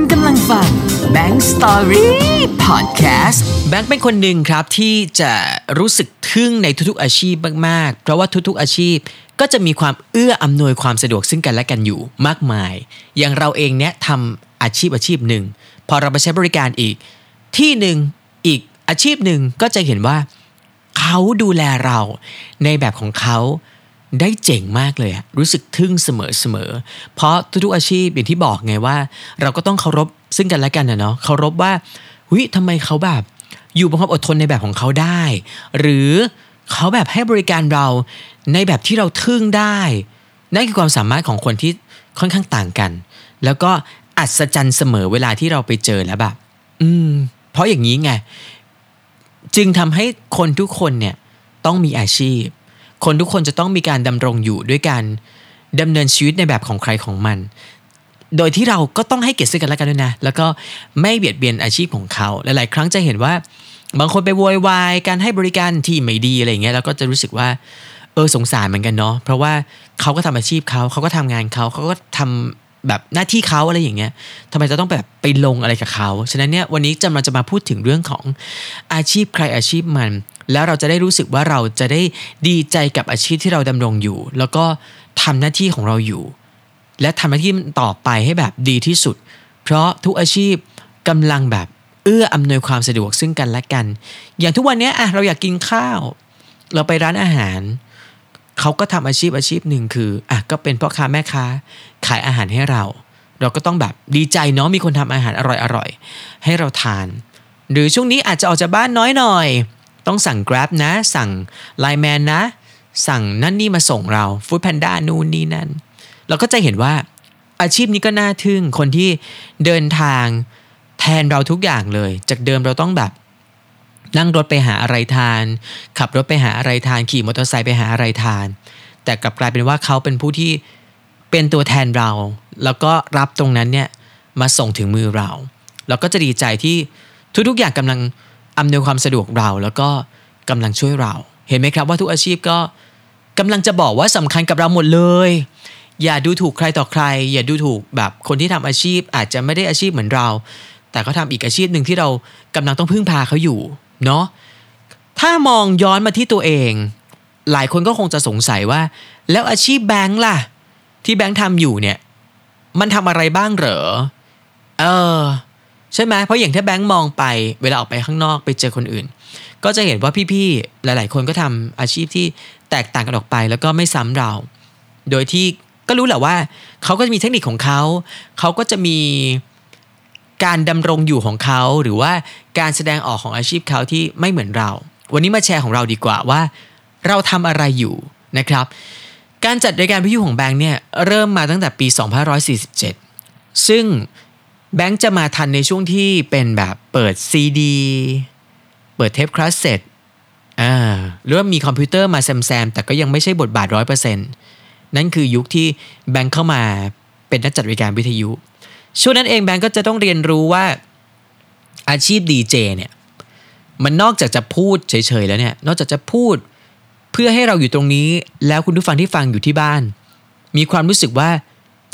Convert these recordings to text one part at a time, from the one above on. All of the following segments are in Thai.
คุณกำลังฟัง Bank Story Podcast แบงค์เป็นคนหนึ่งครับที่จะรู้สึกทึ่งในทุกๆอาชีพมากๆ เพราะว่าทุกๆอาชีพก็จะมีความเอื้ออำนวยความสะดวกซึ่งกันและกันอยู่มากมาย อย่างเราเองเนี่ยทำอาชีพอาชีพหนึ่ง พอเราไปใช้บริการอีก ที่หนึ่งอีกอาชีพหนึ่งก็จะเห็นว่า เขาดูแลเราในแบบของเขา ได้เจ๋งมากเลยอะรู้สึกทึ่งเสมอเสมอ เพราะทุกๆอาชีพอย่างที่บอกไงว่า เราก็ต้องเคารพซึ่งกันและกันนะเนาะเคารพว่าหุยทำไมเขาแบบอยู่บนความอดทนในแบบของเขาได้ หรือเขาแบบให้บริการเราในแบบที่เราทึ่งได้นั่นคือความสามารถของคนที่ค่อนข้างต่างกัน แล้วก็อัศจรรย์เสมอเวลาที่เราไปเจอแล้วแบบอืม เพราะอย่างนี้ไง จึงทำให้คนทุกคนเนี่ยต้องมีอาชีพ คนทุกคนจะต้องมีการดำรงอยู่ด้วยการดำเนินชีวิตในแบบของใครของมัน โดยที่เราก็ต้องให้เกียรติซึ่งกันและกันด้วยนะ แล้วก็ไม่เบียดเบียนอาชีพของเขา หลาย ๆ ครั้งจะเห็นว่า บางคนไปโวยวายการให้บริการที่ไม่ดีอะไรอย่างเงี้ย แล้วก็จะรู้สึกว่าเออสงสารเหมือนกันเนาะ เพราะว่าเขาก็ทำอาชีพเขาเขาก็ทำงานเขาเขาก็ทำ แบบหน้าที่เขาอะไรอย่างเงี้ยทำไมจะต้องแบบไปลงอะไรกับเขา ฉะนั้นเนี่ยวันนี้จะมาจะมาพูดถึงเรื่องของอาชีพใครอาชีพมัน แล้วเราจะได้รู้สึกว่าเราจะได้ดีใจกับอาชีพที่เราดำรงอยู่ แล้วก็ทำหน้าที่ของเราอยู่ และทำหน้าที่ต่อไปให้แบบดีที่สุด เพราะทุกอาชีพกำลังแบบเอื้ออำนวยความสะดวกซึ่งกันและกัน อย่างทุกวันนี้อะเราอยากกินข้าว เราไปร้านอาหาร เขาก็ทำอาชีพอาชีพหนึ่งคืออะก็เป็นพ่อค้าแม่ค้าขายอาหารให้เรา เราก็ต้องแบบดีใจเนาะมีคนทำอาหารอร่อยๆให้เราทาน หรือช่วงนี้อาจจะออกจากบ้านน้อยหน่อย ต้องสั่ง Grab นะ สั่ง Line Man นะ สั่งนั่นนี่มาส่งเรา Food Panda นู่นนี่นั่น เราก็จะเห็นว่าอาชีพนี้ก็น่าทึ่งคนที่เดินทางแทนเราทุกอย่างเลย จากเดิมเราต้องแบบ นั่งรถไปหาอะไรทาน ขับรถไปหาอะไรทาน ขี่มอเตอร์ไซค์ไปหาอะไรทาน แต่กลับกลายเป็นว่าเขาเป็นผู้ที่เป็นตัวแทนเรา แล้วก็รับตรงนั้นเนี่ยมาส่งถึงมือเราเราก็จะดีใจที่ทุกๆอย่างกำลังอำนวยความสะดวกเรา แล้วก็กำลังช่วยเรา เห็นไหมครับว่าทุกอาชีพก็กำลังจะบอกว่าสำคัญกับเราหมดเลย อย่าดูถูกใครต่อใคร อย่าดูถูกแบบคนที่ทำอาชีพอาจจะไม่ได้อาชีพเหมือนเรา แต่ก็ทำอีกอาชีพหนึ่งที่เรากำลังต้องพึ่งพาเขาอยู่ เนาะถ้ามองย้อนมาที่ตัวเอง หลายคนก็คงจะสงสัยว่า แล้วอาชีพแบงค์ล่ะ ที่แบงค์ทำอยู่เนี่ย มันทำอะไรบ้างเหรอ เออ ใช่ไหมเพราะอย่างถ้าแบงค์มองไป เวลาออกไปข้างนอกไปเจอคนอื่น ก็จะเห็นว่าพี่ๆหลาย ๆ คนก็ทำอาชีพที่แตกต่างกันออกไป แล้วก็ไม่ซ้ำเรา โดยที่ก็รู้แหละว่าเขาก็จะมีเทคนิคของเขา เขาก็จะมี การดำรงอยู่ของเขาหรือว่าการแสดงออกของอาชีพเขาที่ไม่เหมือนเรา วันนี้มาแชร์ของเราดีกว่าว่า เราทำอะไรอยู่นะครับ การจัดรายการวิทยุของแบงค์เนี่ยเริ่มมาตั้งแต่ปี 2547 ซึ่งแบงค์จะมาทันในช่วงที่เป็นแบบเปิดซีดี เปิดเทปคาสเซ็ตอ่าหรือว่ามีคอมพิวเตอร์มาแซมๆ แต่ก็ยังไม่ใช่บทบาทร้อยเปอร์เซ็นต์นั่นคือยุคที่แบงค์เข้ามาเป็นนักจัดรายการวิทยุ ช่วงนั้นเองแบงค์ก็จะต้องเรียนรู้ว่าอาชีพดีเจเนี่ยมันนอกจากจะพูดเฉยๆแล้วเนี่ยนอกจากจะพูดเพื่อให้เราอยู่ตรงนี้ แล้วคุณผู้ฟังที่ฟังอยู่ที่บ้าน มีความรู้สึกว่า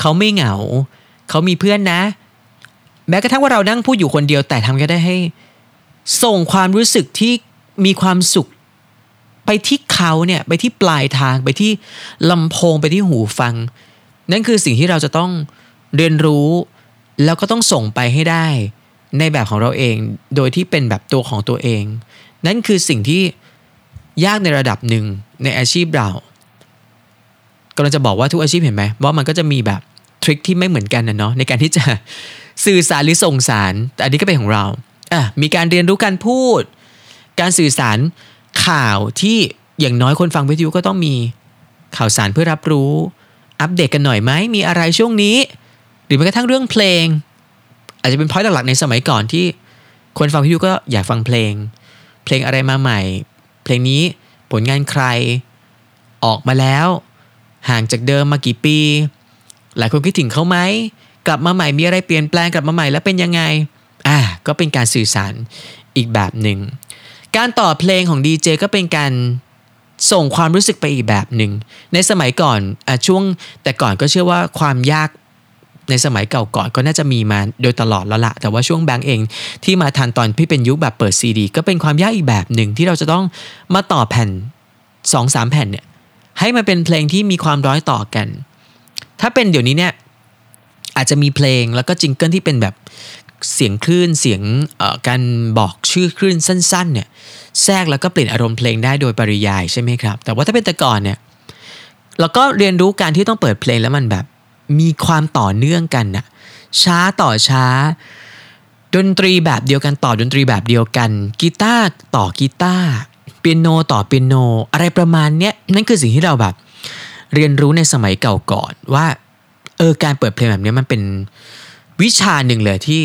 เขาไม่เหงา เขามีเพื่อนนะ แม้กระทั่งว่าเรานั่งพูดอยู่คนเดียวแต่ทำก็ได้ให้ ส่งความรู้สึกที่มีความสุข ไปที่เขาเนี่ยไปที่ปลายทางไปที่ลำโพงไปที่หูฟัง นั่นคือสิ่งที่เราจะต้องเรียนรู้ แล้วก็ต้องส่งไปให้ได้ในแบบของเราเองโดยที่เป็นแบบตัวของตัวเอง นั่นคือสิ่งที่ยากในระดับหนึ่งในอาชีพเรากำลังจะบอกว่าทุกอาชีพเห็นไหมว่ามันก็จะมีแบบทริคที่ไม่เหมือนกันนะเนาะในการที่จะสื่อสารหรือส่งสารแต่อันนี้ก็เป็นของเราอะมีการเรียนรู้การพูด การสื่อสารข่าวที่อย่างน้อยคนฟังวิทยุก็ต้องมีข่าวสารเพื่อรับรู้ อัปเดตกันหน่อยไหมมีอะไรช่วงนี้ หรือแม้กระทั่งเรื่องเพลง อาจจะเป็นพอยต์หลักๆในสมัยก่อนที่คนฟังวิทยุก็อยากฟังเพลง เพลงอะไรมาใหม่ เพลงนี้ผลงานใครออกมาแล้ว ห่างจากเดิมมากี่ปี หลายคนคิดถึงเขาไหมกลับมาใหม่มีอะไรเปลี่ยนแปลงกลับมาใหม่แล้วเป็นยังไงอ่าก็เป็นการสื่อสารอีกแบบหนึ่งการต่อเพลงของดีเจก็เป็นการส่งความรู้สึกไปอีกแบบหนึ่งในสมัยก่อนอช่วงแต่ก่อนก็เชื่อว่าความยาก ในสมัยเก่าก่อนก็น่าจะมีมาโดยตลอดแล้วละแต่ว่าช่วงแบงก์เองที่มาทันตอนที่เป็นยุคแบบเปิดซีดีก็เป็นความยากอีกแบบหนึ่งที่เราจะต้องมาต่อแผ่น2อสามแผ่นเนี่ยให้มันเป็นเพลงที่มีความร้อยต่อกัน ถ้าเป็นเดี๋ยวนี้เนี่ยอาจจะมีเพลงแล้วก็จิงเกิลที่เป็นแบบเสียงคลื่นเสียงการบอกชื่อคลื่นสั้น ๆเนี่ยแทรกแล้วก็เปลี่ยนอารมณ์เพลงได้โดยปริยายใช่ไหมครับ แต่ว่าถ้าเป็นแต่ก่อนเนี่ยเราก็เรียนรู้การที่ต้องเปิดเพลงแล้วมันแบบ มีความต่อเนื่องกันน่ะช้าต่อช้า ดนตรีแบบเดียวกันต่อดนตรีแบบเดียวกันกีตาร์ต่อกีตาร์เปียโนต่อเปียโน อะไรประมาณเนี้ยนั่นคือสิ่งที่เราแบบ เรียนรู้ในสมัยเก่าก่อนว่าเออการเปิดเพลงแบบนี้มันเป็นวิชาหนึ่งเลยที่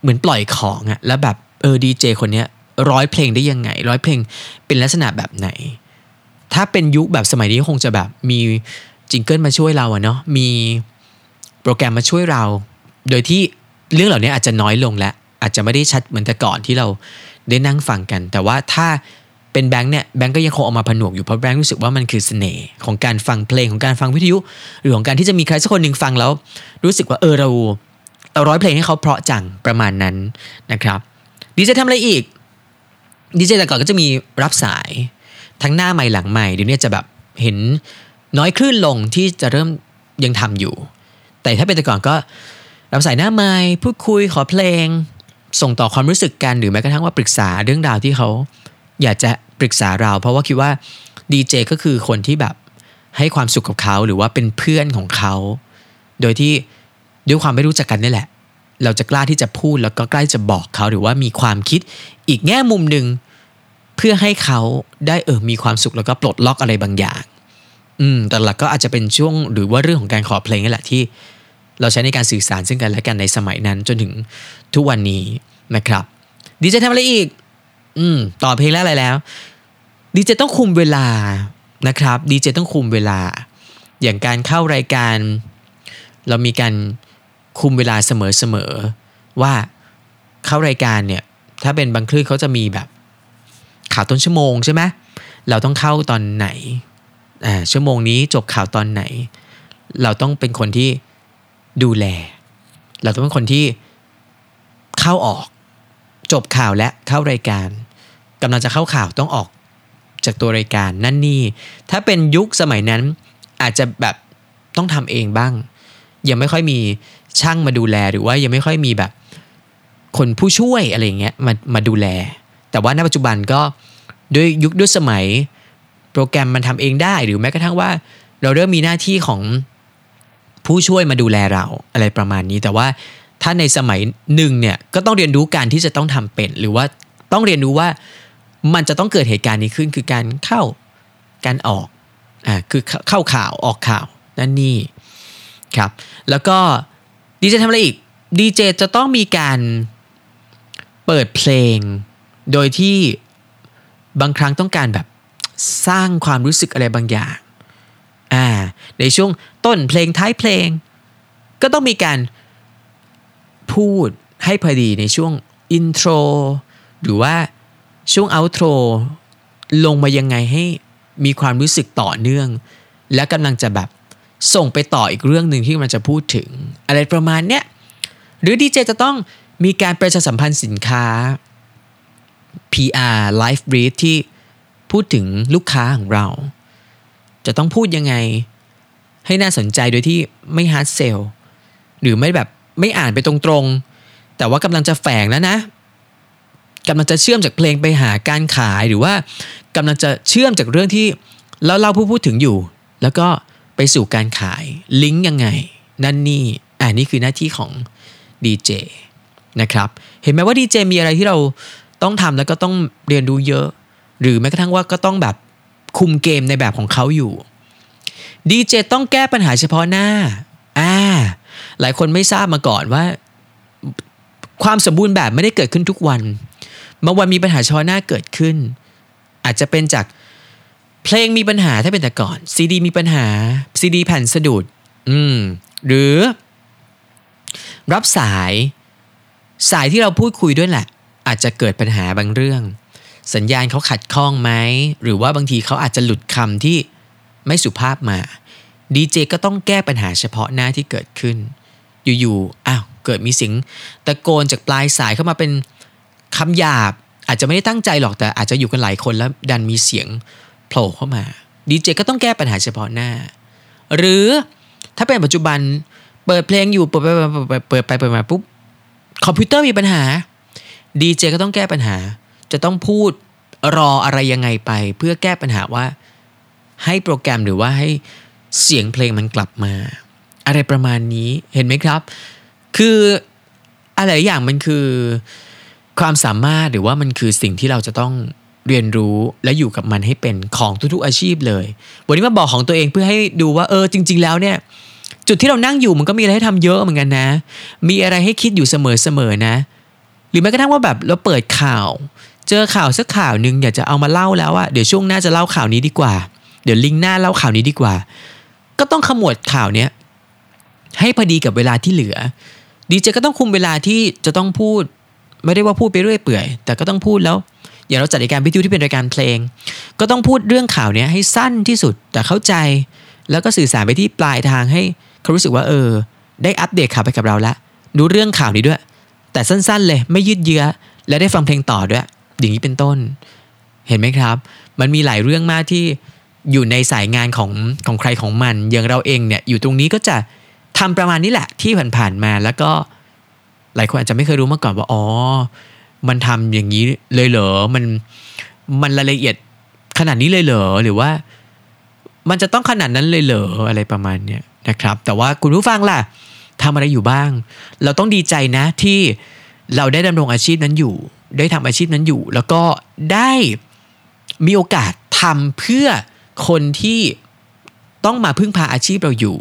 เหมือนปล่อยของอะแล้วแบบเออดีเจคนเนี้ยร้อยเพลงได้ยังไง ร้อยเพลงเป็นลักษณะแบบไหน ถ้าเป็นยุคแบบสมัยนี้คงจะแบบมี จิงเกิลมาช่วยเราอะเนาะมีโปรแกรมมาช่วยเรา โดยที่เรื่องเหล่านี้อาจจะน้อยลงแล้ว อาจจะไม่ได้ชัดเหมือนแต่ก่อนที่เราได้นั่งฟังกัน แต่ว่าถ้าเป็นแบงค์เนี่ยแบงค์ก็ยังคงออกมาผนวกอยู่เพราะแบงค์รู้สึกว่ามันคือเสน่ห์ของการฟังเพลงของการฟังวิทยุ หรือของการที่จะมีใครสักคนหนึ่งฟังแล้ว รู้สึกว่าเออเราเราร้อยเพลงให้เขาเพราะจังประมาณนั้นนะครับดีเจทำอะไรอีกดีเจแต่ก่อนก็จะมีรับสายทั้งหน้าใหม่หลังใหม่เดี๋ยวนี้จะแบบเห็น น้อยคลื่นลงที่จะเริ่มยังทำอยู่ แต่ถ้าเป็นแต่ก่อนก็รับสายหน้าไม้พูดคุยขอเพลง ส่งต่อความรู้สึกกันหรือแม้กระทั่งว่าปรึกษาเรื่องราวที่เขา อยากจะปรึกษาเรา เพราะว่าคิดว่าดีเจก็คือคนที่แบบให้ความสุขกับเขาหรือว่าเป็นเพื่อนของเขา โดยที่ด้วยความไม่รู้จักกันนี่แหละ เราจะกล้าที่จะพูดแล้วก็กล้าจะบอกเขาหรือว่ามีความคิดอีกแง่มุมหนึ่งเพื่อให้เขาได้เออมีความสุขแล้วก็ปลดล็อกอะไรบางอย่าง อืมแต่หลักก็อาจจะเป็นช่วงหรือว่าเรื่องของการขอเพลงนี่แหละที่ เราใช้ในการสื่อสารซึ่งกันและกันในสมัยนั้น จนถึงทุกวันนี้นะครับดีเจทำอะไรอีก อืมต่อเพลงแล้วอะไรแล้วดีเจต้องคุมเวลานะครับดีเจต้องคุมเวลา อย่างการเข้ารายการ เรามีการคุมเวลาเสมอๆว่าเข้ารายการเนี่ยถ้าเป็นบางคลื่นเขาจะมีแบบข่าวต้นชั่วโมงใช่ไหมเราต้องเข้าตอนไหน ชั่วโมงนี้จบข่าวตอนไหน เราต้องเป็นคนที่ดูแล เราต้องเป็นคนที่เข้าออกจบข่าวและเข้ารายการกำลังจะเข้าข่าวต้องออกจากตัวรายการนั่นนี่ถ้าเป็นยุคสมัยนั้นอาจจะแบบต้องทำเองบ้าง ยังไม่ค่อยมีช่างมาดูแลหรือว่ายังไม่ค่อยมีแบบ คนผู้ช่วยอะไรเงี้ยมามาดูแล แต่ว่าในปัจจุบันก็ด้วยยุคด้วยสมัย โปรแกรมมันทำเองได้ หรือแม้กระทั่งว่า เราเริ่มมีหน้าที่ของผู้ช่วยมาดูแลเราอะไรประมาณนี้ แต่ว่าถ้าในสมัยหนึ่งเนี่ยก็ต้องเรียนรู้การที่จะต้องทำเป็น หรือว่าต้องเรียนรู้ว่ามันจะต้องเกิดเหตุการณ์นี้ขึ้นคือการเข้าการออกอ่าคือเข้าข่าวออกข่าวนั่นนี่ครับแล้วก็ดีเจทำอะไรอีกดีเจจะต้องมีการเปิดเพลง โดยที่บางครั้งต้องการแบบ สร้างความรู้สึกอะไรบางอย่างอ่าในช่วงต้นเพลงท้ายเพลง ก็ต้องมีการพูดให้พอดีในช่วงอินโทรหรือว่าช่วงเอาโทรลงมายังไงให้มีความรู้สึกต่อเนื่อง และกำลังจะแบบส่งไปต่ออีกเรื่องหนึ่งที่มันจะพูดถึง อะไรประมาณเนี้ยหรือดีเจจะต้องมีการประชาสัมพันธ์สินค้า PR Live Brief ที่ พูดถึงลูกค้าของเรา จะต้องพูดยังไง ให้น่าสนใจโดยที่ไม่ฮาร์ดเซลหรือไม่แบบไม่อ่านไปตรงๆ แต่ว่ากำลังจะแฝงแล้วนะกำลังจะเชื่อมจากเพลงไปหาการขายหรือว่ากำลังจะเชื่อมจากเรื่องที่เราเราผู้พูดถึงอยู่ แล้วก็ไปสู่การขายลิงก์ยังไง นั่นนี่อ่านี่คือหน้าที่ของดีเจนะครับ เห็นไหมว่าดีเจมีอะไรที่เราต้องทำแล้วก็ต้องเรียนรู้เยอะ หรือแม้กระทั่งว่าก็ต้องแบบคุมเกมในแบบของเขาอยู่ดีเจต้องแก้ปัญหาเฉพาะหน้าอ่าหลายคนไม่ทราบมาก่อนว่า ความสมบูรณ์แบบไม่ได้เกิดขึ้นทุกวันบางวันมีปัญหาเฉพาะหน้าเกิดขึ้น อาจจะเป็นจากเพลงมีปัญหาถ้าเป็นแต่ก่อนซีดีมีปัญหาซีดีแผ่นสะดุด อืม หรือ รับสาย สายที่เราพูดคุยด้วยแหละ อาจจะเกิดปัญหาบางเรื่อง สัญญาณเขาขัดข้องไหม หรือว่าบางทีเขาอาจจะหลุดคำที่ไม่สุภาพมาดีเจก็ต้องแก้ปัญหาเฉพาะหน้าที่เกิดขึ้น อยู่ๆอ้าวเกิดมีเสียงตะโกนจากปลายสายเข้ามาเป็นคำหยาบ อาจจะไม่ได้ตั้งใจหรอกแต่อาจจะอยู่กันหลายคนแล้วดันมีเสียงโผล่เข้ามาดีเจก็ต้องแก้ปัญหาเฉพาะหน้า หรือถ้าเป็นปัจจุบันเปิดเพลงอยู่เปิดไปเปิดเปิดไปเปิดมาปุ๊บคอมพิวเตอร์มีปัญหาดีเจก็ต้องแก้ปัญหา จะต้องพูดรออะไรยังไงไป เพื่อแก้ปัญหาว่า ให้โปรแกรมหรือว่าให้เสียงเพลงมันกลับมา อะไรประมาณนี้เห็นไหมครับ คืออะไรอย่างมันคือความสามารถหรือว่ามันคือสิ่งที่เราจะต้องเรียนรู้และอยู่กับมันให้เป็นของทุกๆอาชีพเลย วันนี้มาบอกของตัวเองเพื่อให้ดูว่าเออจริง ๆ แล้วเนี่ย จุดที่เรานั่งอยู่มันก็มีอะไรให้ทำเยอะเหมือนกันนะ มีอะไรให้คิดอยู่เสมอๆนะ หรือแม้กระทั่งว่าแบบเราเปิดข่าว เจอข่าวสักข่าวหนึ่งอยากจะเอามาเล่าแล้วอะเดี๋ยวช่วงหน้าจะเล่าข่าวนี้ดีกว่า เดี๋ยวลิงก์หน้าเล่าข่าวนี้ดีกว่า ก็ต้องขมวดข่าวเนี้ยให้พอดีกับเวลาที่เหลือ ดีเจก็ต้องคุมเวลาที่จะต้องพูด ไม่ได้ว่าพูดไปเรื่อยเปื่อย แต่ก็ต้องพูดแล้ว อย่างเราจัดรายการวิทยุที่เป็นรายการเพลง ก็ต้องพูดเรื่องข่าวเนี้ยให้สั้นที่สุดแต่เข้าใจ แล้วก็สื่อสารไปที่ปลายทางให้เขารู้สึกว่าเออ ได้อัปเดตข่าวไปกับเราละรู้เรื่องข่าวนี้ด้วย แต่สั้นๆเลยไม่ยืดเยื้อและได้ฟังเพลงต่อด้วย อย่างนี้เป็นต้น เห็นไหมครับ มันมีหลายเรื่องมากที่อยู่ในสายงานของของใครของมัน อย่างเราเองเนี่ยอยู่ตรงนี้ก็จะทำประมาณนี้แหละที่ผ่านๆมาแล้วก็หลายคนอาจจะไม่เคยรู้มาก่อนว่าอ๋อ มันทำอย่างนี้เลยเหรอ มันมันรายละเอียดขนาดนี้เลยเหรอหรือว่า มันจะต้องขนาดนั้นเลยเหรออะไรประมาณเนี้ยนะครับ แต่ว่าคุณผู้ฟังล่ะทำอะไรอยู่บ้าง เราต้องดีใจนะที่เราได้ดำรงอาชีพนั้นอยู่ ได้ทำอาชีพนั้นอยู่ แล้วก็ได้มีโอกาสทำเพื่อคนที่ต้องมาพึ่งพาอาชีพเราอยู่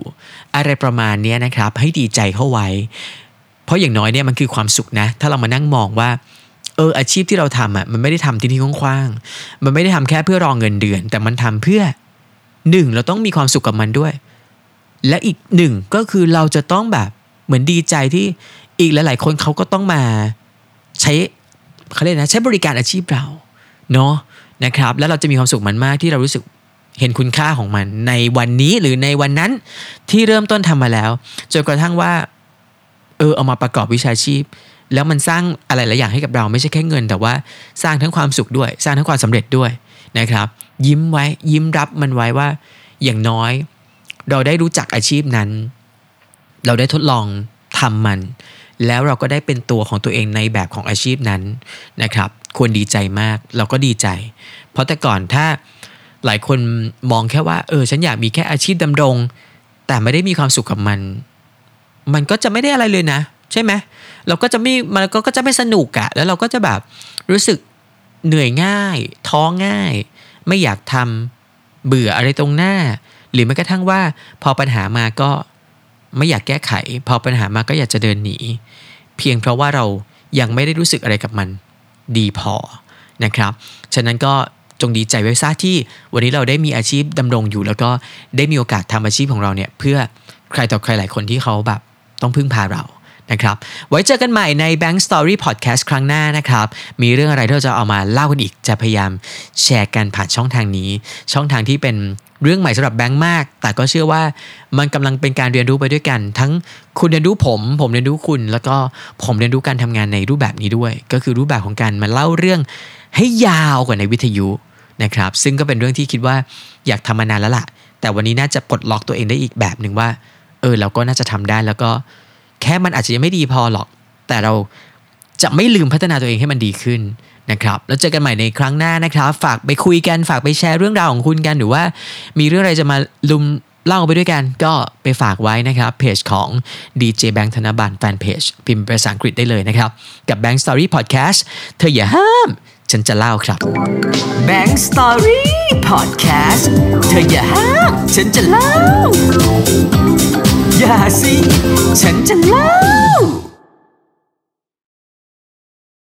อะไรประมาณนี้นะครับ ให้ดีใจเข้าไว้ เพราะอย่างน้อยเนี่ยมันคือความสุขนะ ถ้าเรามานั่งมองว่าเอออาชีพที่เราทำอะมันไม่ได้ทำที่นี่กว้างๆมันไม่ได้ทำแค่เพื่อรองเงินเดือน แต่มันทำเพื่อหนึ่งเราต้องมีความสุขกับมันด้วย และอีกหนึ่งก็คือเราจะต้องแบบเหมือนดีใจที่อีกหลาย ๆ คนเขาก็ต้องมาใช้ เขาเรียกนะใช้บริการอาชีพเราเนาะนะครับ แล้วเราจะมีความสุขมันมากที่เรารู้สึกเห็นคุณค่าของมัน ในวันนี้หรือในวันนั้นที่เริ่มต้นทำมาแล้วจนกระทั่งว่า เออเอามาประกอบวิชาชีพ แล้วมันสร้างอะไรหลายอย่างให้กับเราไม่ใช่แค่เงิน แต่ว่าสร้างทั้งความสุขด้วย สร้างทั้งความสำเร็จด้วยนะครับ ยิ้มไว้ยิ้มรับมันไว้ว่า อย่างน้อย เราได้รู้จักอาชีพนั้น เราได้ทดลองทำมัน แล้วเราก็ได้เป็นตัวของตัวเองในแบบของอาชีพนั้นนะครับควรดีใจมากเราก็ดีใจ เพราะแต่ก่อนถ้าหลายคนมองแค่ว่าเออฉันอยากมีแค่อาชีพดำรง แต่ไม่ได้มีความสุขกับมัน มันก็จะไม่ได้อะไรเลยนะ ใช่ไหมเราก็จะไม่มันก็ก็จะไม่สนุกอะแล้วเราก็จะแบบรู้สึกเหนื่อยง่าย ท้อง่าย ไม่อยากทำเบื่ออะไรตรงหน้า หรือแม้กระทั่งว่า พอปัญหามาก็ ไม่อยากแก้ไข พอปัญหามาก็อยากจะเดินหนี เพียงเพราะว่าเรายังไม่ได้รู้สึกอะไรกับมันดีพอนะครับ ฉะนั้นก็จงดีใจไว้ซะที่วันนี้เราได้มีอาชีพดำรงอยู่ แล้วก็ได้มีโอกาสทำอาชีพของเราเนี่ยเพื่อใครต่อใครหลายคนที่เขาแบบต้องพึ่งพาเรา นะครับ ไว้เจอกันใหม่ใน Bank Story Podcast ครั้งหน้านะครับ มีเรื่องอะไรที่เราจะเอามาเล่ากันอีก จะพยายามแชร์กันผ่านช่องทางนี้ ช่องทางที่เป็นเรื่องใหม่สำหรับแบงค์มาก แต่ก็เชื่อว่ามันกำลังเป็นการเรียนรู้ไปด้วยกัน ทั้งคุณเรียนรู้ผม ผมเรียนรู้คุณ แล้วก็ผมเรียนรู้การทำงานในรูปแบบนี้ด้วย ก็คือรูปแบบของการมาเล่าเรื่องให้ยาวกว่าในวิทยุนะครับ ซึ่งก็เป็นเรื่องที่คิดว่าอยากทำมานานแล้วล่ะ แต่วันนี้น่าจะปลดล็อกตัวเองได้อีกแบบหนึ่งว่า เออเราก็น่าจะทำได้แล้วก็ แค่มันอาจจะยังไม่ดีพอหรอก แต่เราจะไม่ลืมพัฒนาตัวเองให้มันดีขึ้นนะครับ แล้วเจอกันใหม่ในครั้งหน้านะครับ ฝากไปคุยกัน ฝากไปแชร์เรื่องราวของคุณกัน หรือว่ามีเรื่องอะไรจะมาลุมเล่าไปด้วยกันก็ไปฝากไว้นะครับเพจของ DJ Bank ธนบัตรแฟนเพจพิมพ์ภาษาอังกฤษได้เลยนะครับ กับ Bank Story Podcast เธออย่าห้าม ฉันจะเล่าครับ Bank Story Podcast เธออย่าห้าม ฉันจะเล่า อย่าสิ ฉันจะเล่า